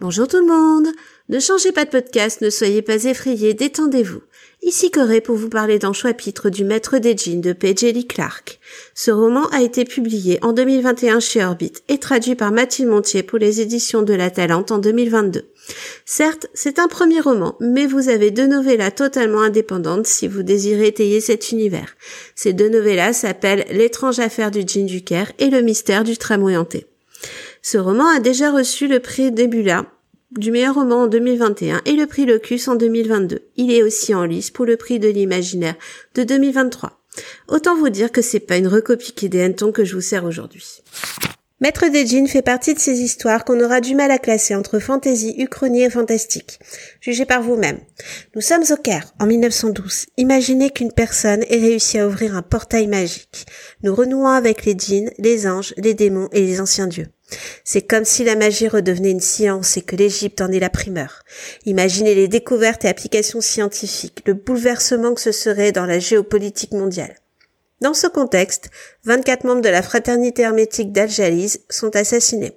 Bonjour tout le monde. Ne changez pas de podcast, ne soyez pas effrayés, détendez-vous. Ici Corée pour vous parler d'un chapitre du Maître des jeans de P.J. Lee Clark. Ce roman a été publié en 2021 chez Orbit et traduit par Mathilde Montier pour les éditions de La Talente en 2022. Certes, c'est un premier roman, mais vous avez deux novellas totalement indépendantes si vous désirez étayer cet univers. Ces deux novellas s'appellent L'étrange affaire du jean du Caire et Le mystère du tramway hanté. Ce roman a déjà reçu le prix Nebula du meilleur roman en 2021 et le prix Locus en 2022. Il est aussi en lice pour le prix de l'imaginaire de 2023. Autant vous dire que c'est pas une recopie hannetons que je vous sers aujourd'hui. Maître des jeans fait partie de ces histoires qu'on aura du mal à classer entre fantaisie, uchronie et fantastique. Jugez par vous-même. Nous sommes au Caire, en 1912. Imaginez qu'une personne ait réussi à ouvrir un portail magique. Nous renouons avec les djinns, les anges, les démons et les anciens dieux. C'est comme si la magie redevenait une science et que l'Égypte en est la primeur. Imaginez les découvertes et applications scientifiques, le bouleversement que ce serait dans la géopolitique mondiale. Dans ce contexte, 24 membres de la fraternité hermétique dal sont assassinés.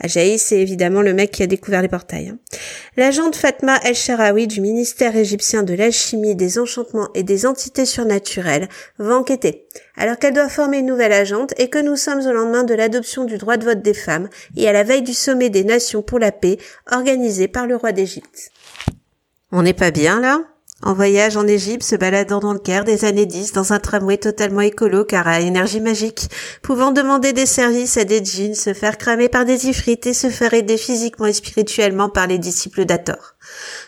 Ajaïs, c'est évidemment le mec qui a découvert les portails. Hein. L'agente Fatma El-Sharawi du ministère égyptien de l'alchimie, des enchantements et des entités surnaturelles va enquêter, alors qu'elle doit former une nouvelle agente et que nous sommes au lendemain de l'adoption du droit de vote des femmes et à la veille du sommet des nations pour la paix organisé par le roi d'Égypte. On n'est pas bien là? En voyage en Égypte, se baladant dans le Caire des années 10 dans un tramway totalement écolo car à énergie magique, pouvant demander des services à des djinns, se faire cramer par des ifrites et se faire aider physiquement et spirituellement par les disciples d'Ator.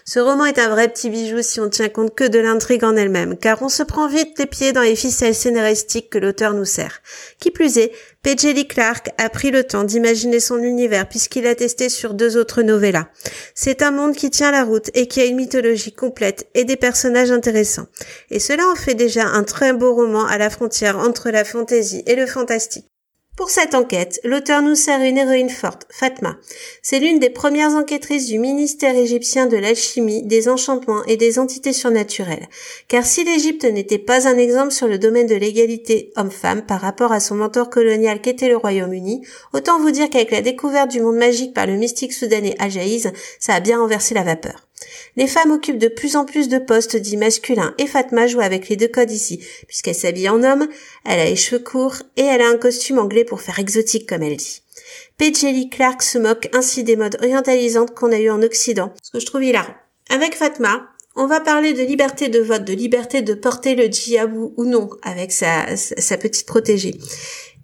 Ce roman est un vrai petit bijou si on tient compte que de l'intrigue en elle-même, car on se prend vite les pieds dans les ficelles scénaristiques que l'auteur nous sert. Qui plus est, P.J. Clark a pris le temps d'imaginer son univers puisqu'il a testé sur deux autres novellas. C'est un monde qui tient la route et qui a une mythologie complète et des personnages intéressants. Et cela en fait déjà un très beau roman à la frontière entre la fantaisie et le fantastique. Pour cette enquête, l'auteur nous sert une héroïne forte, Fatma. C'est l'une des premières enquêtrices du ministère égyptien de l'alchimie, des enchantements et des entités surnaturelles. Car si l'Égypte n'était pas un exemple sur le domaine de l'égalité homme-femme par rapport à son mentor colonial qu'était le Royaume-Uni, autant vous dire qu'avec la découverte du monde magique par le mystique soudanais Ajaïz, ça a bien renversé la vapeur. Les femmes occupent de plus en plus de postes dits masculins et Fatma joue avec les deux codes ici, puisqu'elle s'habille en homme, elle a les cheveux courts et elle a un costume anglais pour faire exotique comme elle dit. Lee Clark se moque ainsi des modes orientalisantes qu'on a eu en Occident, ce que je trouve hilarant. Avec Fatma, on va parler de liberté de vote, de liberté de porter le djihad ou non avec sa petite protégée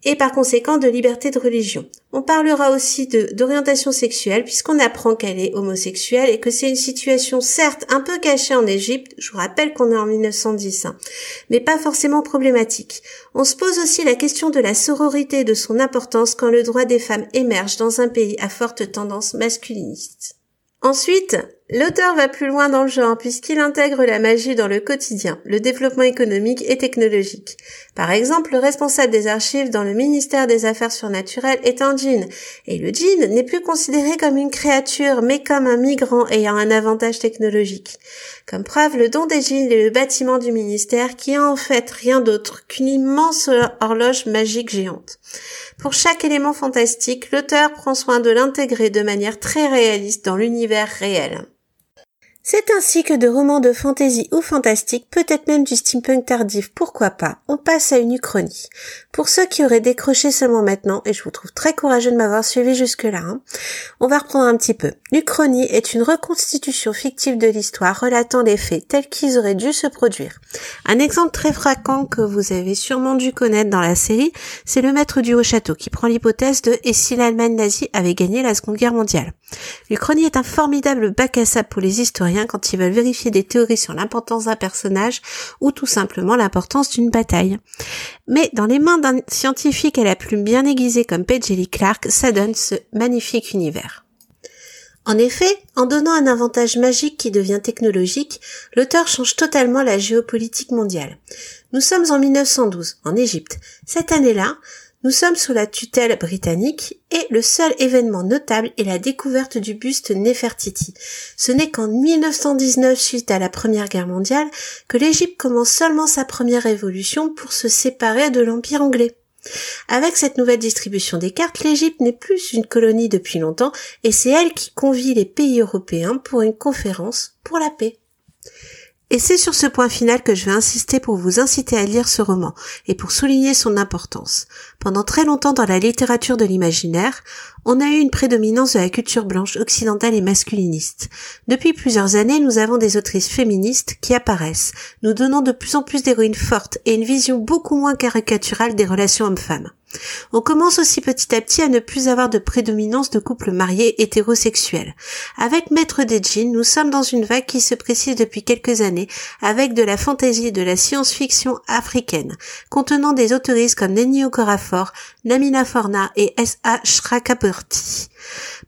et par conséquent de liberté de religion. On parlera aussi d'orientation sexuelle puisqu'on apprend qu'elle est homosexuelle et que c'est une situation certes un peu cachée en Égypte, je vous rappelle qu'on est en 1910, hein, mais pas forcément problématique. On se pose aussi la question de la sororité et de son importance quand le droit des femmes émerge dans un pays à forte tendance masculiniste. Ensuite, l'auteur va plus loin dans le genre puisqu'il intègre la magie dans le quotidien, le développement économique et technologique. Par exemple, le responsable des archives dans le ministère des Affaires surnaturelles est un djinn, et le djinn n'est plus considéré comme une créature mais comme un migrant ayant un avantage technologique. Comme preuve, le don des djinns est le bâtiment du ministère qui est en fait rien d'autre qu'une immense horloge magique géante. Pour chaque élément fantastique, l'auteur prend soin de l'intégrer de manière très réaliste dans l'univers réel. C'est ainsi que de romans de fantasy ou fantastique, peut-être même du steampunk tardif, pourquoi pas, on passe à une uchronie. Pour ceux qui auraient décroché seulement maintenant, et je vous trouve très courageux de m'avoir suivi jusque-là, hein, on va reprendre un petit peu. L'Uchronie est une reconstitution fictive de l'histoire relatant les faits tels qu'ils auraient dû se produire. Un exemple très fréquent que vous avez sûrement dû connaître dans la série, c'est le maître du haut château qui prend l'hypothèse de et si l'Allemagne nazie avait gagné la Seconde Guerre mondiale? L'Uchronie est un formidable bac à sable pour les historiens quand ils veulent vérifier des théories sur l'importance d'un personnage ou tout simplement l'importance d'une bataille. Mais dans les mains d'un scientifique à la plume bien aiguisée comme P.J. Clark, ça donne ce magnifique univers. En effet, en donnant un avantage magique qui devient technologique, l'auteur change totalement la géopolitique mondiale. Nous sommes en 1912, en Égypte. Cette année-là, nous sommes sous la tutelle britannique et le seul événement notable est la découverte du buste Nefertiti. Ce n'est qu'en 1919, suite à la Première Guerre mondiale, que l'Égypte commence seulement sa première révolution pour se séparer de l'Empire anglais. Avec cette nouvelle distribution des cartes, l'Égypte n'est plus une colonie depuis longtemps et c'est elle qui convie les pays européens pour une conférence pour la paix. Et c'est sur ce point final que je vais insister pour vous inciter à lire ce roman et pour souligner son importance. Pendant très longtemps dans la littérature de l'imaginaire, on a eu une prédominance de la culture blanche occidentale et masculiniste. Depuis plusieurs années, nous avons des autrices féministes qui apparaissent, nous donnant de plus en plus d'héroïnes fortes et une vision beaucoup moins caricaturale des relations hommes-femmes. On commence aussi petit à petit à ne plus avoir de prédominance de couples mariés hétérosexuels. Avec Maître des Jeans, nous sommes dans une vague qui se précise depuis quelques années avec de la fantaisie et de la science-fiction africaine, contenant des autoristes comme Nenni Okorafor, Namina Forna et S.A. Shrakaperti.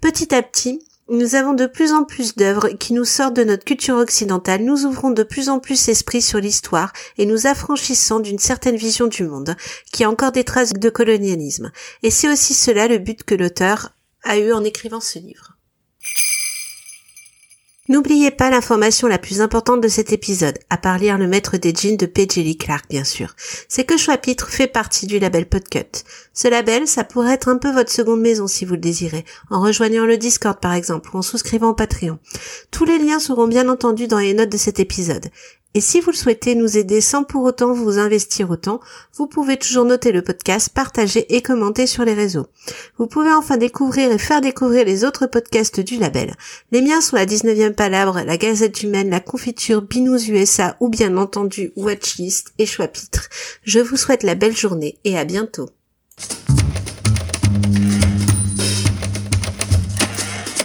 Petit à petit, nous avons de plus en plus d'œuvres qui nous sortent de notre culture occidentale, nous ouvrons de plus en plus l'esprit sur l'histoire et nous affranchissons d'une certaine vision du monde, qui a encore des traces de colonialisme. Et c'est aussi cela le but que l'auteur a eu en écrivant ce livre. N'oubliez pas l'information la plus importante de cet épisode, à part lire le maître des jeans de P.J. Clark bien sûr, c'est que Chapitre fait partie du label Podcut. Ce label, ça pourrait être un peu votre seconde maison si vous le désirez, en rejoignant le Discord par exemple, ou en souscrivant au Patreon. Tous les liens seront bien entendu dans les notes de cet épisode. Et si vous le souhaitez nous aider sans pour autant vous investir autant, vous pouvez toujours noter le podcast, partager et commenter sur les réseaux. Vous pouvez enfin découvrir et faire découvrir les autres podcasts du label. Les miens sont la 19e Palabre, la Gazette Humaine, la Confiture, Binous USA ou bien entendu Watchlist et Choix Je vous souhaite la belle journée et à bientôt.